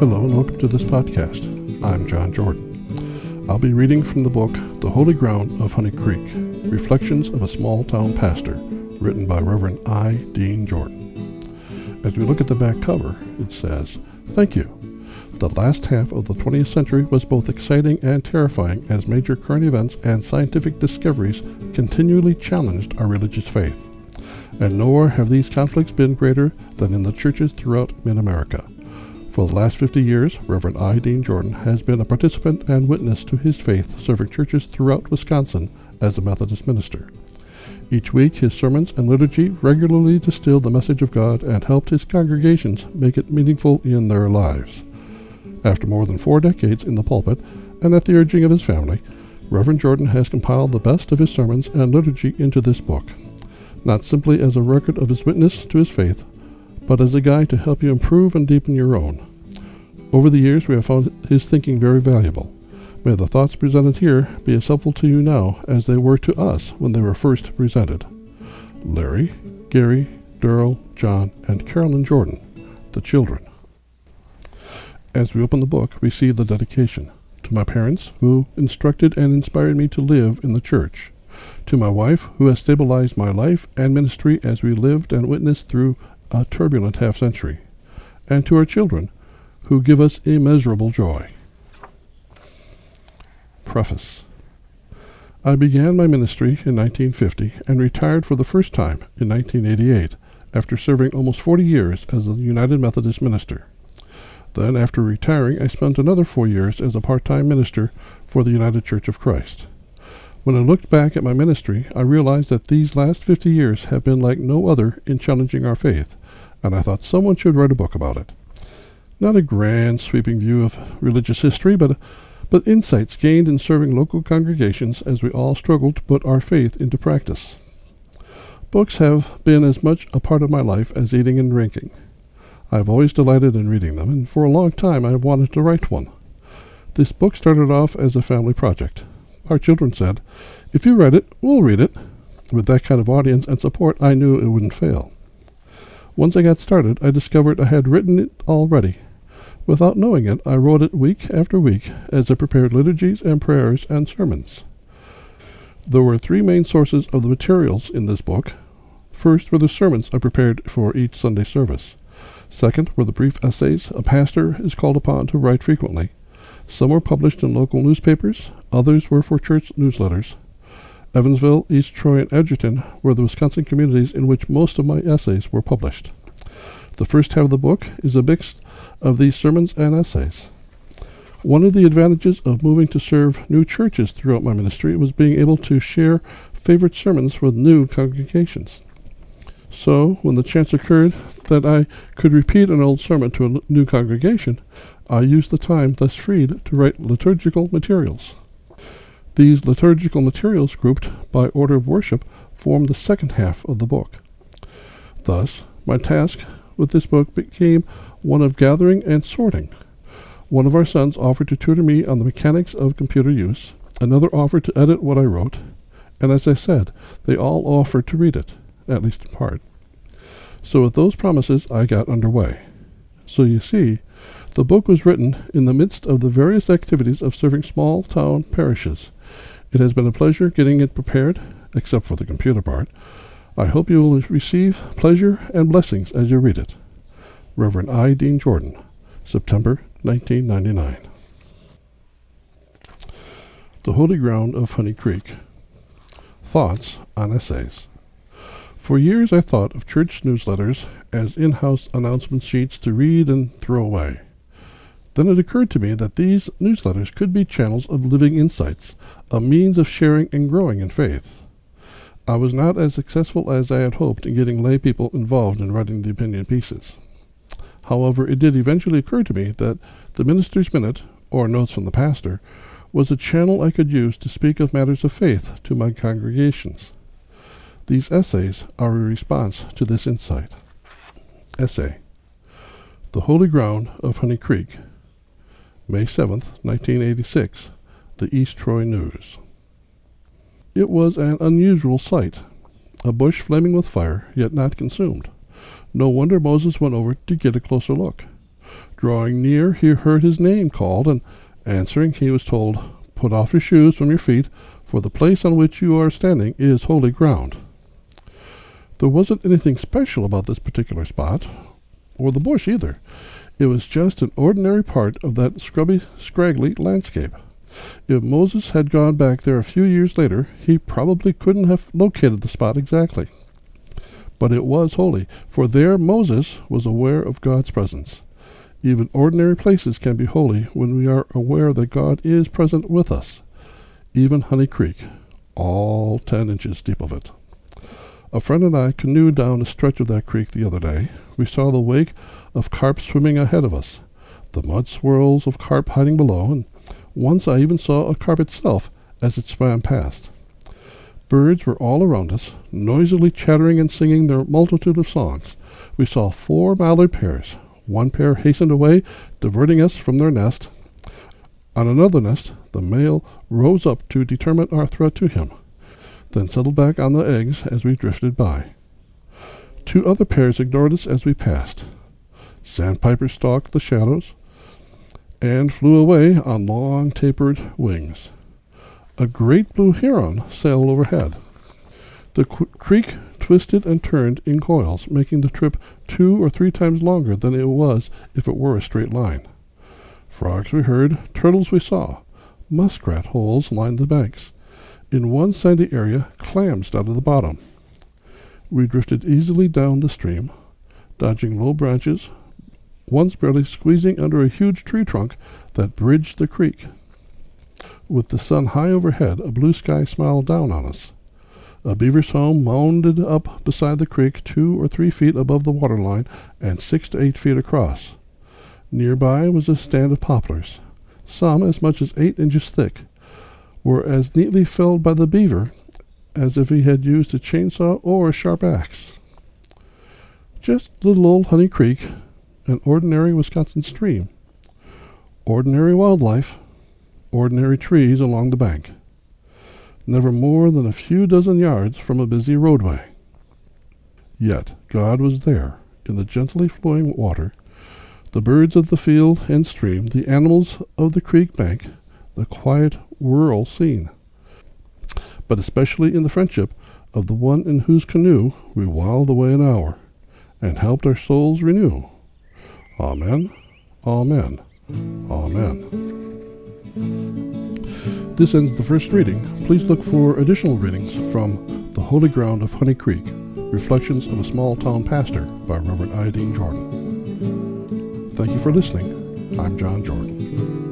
Hello and welcome to this podcast. I'm John Jordan. I'll be reading from the book The Holy Ground of Honey Creek Reflections of a Small Town Pastor, written by Reverend I. Dean Jordan. As we look at the back cover, it says, Thank you. The last half of the 20th century was both exciting and terrifying as major current events and scientific discoveries continually challenged our religious faith. And nor have these conflicts been greater than in the churches throughout mid America. For the last 50 years, Reverend I. Dean Jordan has been a participant and witness to his faith, serving churches throughout Wisconsin as a Methodist minister. Each week, his sermons and liturgy regularly distilled the message of God and helped his congregations make it meaningful in their lives. After more than four decades in the pulpit, and at the urging of his family, Reverend Jordan has compiled the best of his sermons and liturgy into this book, not simply as a record of his witness to his faith, but as a guide to help you improve and deepen your own. Over the years, we have found his thinking very valuable. May the thoughts presented here be as helpful to you now as they were to us when they were first presented. Larry, Gary, Daryl, John, and Carolyn Jordan, the children. As we open the book, we see the dedication to my parents, who instructed and inspired me to live in the church, to my wife, who has stabilized my life and ministry as we lived and witnessed through a turbulent half century, and to our children, who give us immeasurable joy. Preface I began my ministry in 1950 and retired for the first time in 1988 after serving almost 40 years as a United Methodist minister. Then, after retiring, I spent another four years as a part time minister for the United Church of Christ. When I looked back at my ministry, I realized that these last 50 years have been like no other in challenging our faith, and I thought someone should write a book about it. Not a grand, sweeping view of religious history, but, but insights gained in serving local congregations as we all struggle to put our faith into practice. Books have been as much a part of my life as eating and drinking. I've always delighted in reading them, and for a long time I have wanted to write one. This book started off as a family project. Our children said, If you write it, we'll read it. With that kind of audience and support, I knew it wouldn't fail. Once I got started, I discovered I had written it already, Without knowing it, I wrote it week after week as I prepared liturgies and prayers and sermons. There were three main sources of the materials in this book. First were the sermons I prepared for each Sunday service. Second were the brief essays a pastor is called upon to write frequently. Some were published in local newspapers, others were for church newsletters. Evansville, East Troy, and Edgerton were the Wisconsin communities in which most of my essays were published. The first half of the book is a mix of these sermons and essays. One of the advantages of moving to serve new churches throughout my ministry was being able to share favorite sermons with new congregations. So, when the chance occurred that I could repeat an old sermon to a new congregation, I used the time thus freed to write liturgical materials. These liturgical materials, grouped by order of worship, form the second half of the book. Thus, my task with this book became one of gathering and sorting. One of our sons offered to tutor me on the mechanics of computer use, another offered to edit what I wrote, and as I said, they all offered to read it, at least in part. So with those promises, I got underway. So you see, the book was written in the midst of the various activities of serving small town parishes. It has been a pleasure getting it prepared, except for the computer part, I hope you will receive pleasure and blessings as you read it. Reverend I. Dean Jordan, September 1999. The Holy Ground of Honey Creek. Thoughts on Essays. For years I thought of church newsletters as in house announcement sheets to read and throw away. Then it occurred to me that these newsletters could be channels of living insights, a means of sharing and growing in faith. I was not as successful as I had hoped in getting lay people involved in writing the opinion pieces. However, it did eventually occur to me that the minister's minute, or notes from the pastor, was a channel I could use to speak of matters of faith to my congregations. These essays are a response to this insight. Essay The Holy Ground of Honey Creek, May 7th, 1986, The East Troy News. It was an unusual sight a bush flaming with fire, yet not consumed. No wonder Moses went over to get a closer look. Drawing near, he heard his name called, and answering, he was told, Put off your shoes from your feet, for the place on which you are standing is holy ground. There wasn't anything special about this particular spot, or the bush either. It was just an ordinary part of that scrubby, scraggly landscape. If Moses had gone back there a few years later, he probably couldn't have located the spot exactly. But it was holy, for there Moses was aware of God's presence. Even ordinary places can be holy when we are aware that God is present with us. Even Honey Creek, all ten inches deep of it. A friend and I canoed down a stretch of that creek the other day. We saw the wake of carp swimming ahead of us, the mud swirls of carp hiding below, and once I even saw a carp itself as it swam past. Birds were all around us, noisily chattering and singing their multitude of songs. We saw four mallard pairs. One pair hastened away, diverting us from their nest. On another nest, the male rose up to determine our threat to him, then settled back on the eggs as we drifted by. Two other pairs ignored us as we passed. Sandpipers stalked the shadows and flew away on long tapered wings. A great blue heron sailed overhead. The qu- creek twisted and turned in coils, making the trip two or three times longer than it was if it were a straight line. Frogs we heard, turtles we saw, muskrat holes lined the banks. In one sandy area, clams dotted the bottom. We drifted easily down the stream, dodging low branches, once barely squeezing under a huge tree trunk that bridged the creek. With the sun high overhead, a blue sky smiled down on us. A beaver's home mounded up beside the creek two or three feet above the water line and six to eight feet across. Nearby was a stand of poplars, some as much as eight inches thick, were as neatly felled by the beaver as if he had used a chainsaw or a sharp axe. Just little old Honey Creek, an ordinary Wisconsin stream. Ordinary wildlife, ordinary trees along the bank. Never more than a few dozen yards from a busy roadway. Yet God was there, in the gently flowing water, the birds of the field and stream, the animals of the creek bank, the quiet rural scene, but especially in the friendship of the one in whose canoe we whiled away an hour, and helped our souls renew. Amen. Amen. Amen. This ends the first reading. Please look for additional readings from The Holy Ground of Honey Creek Reflections of a Small Town Pastor by Reverend I. Dean Jordan. Thank you for listening. I'm John Jordan.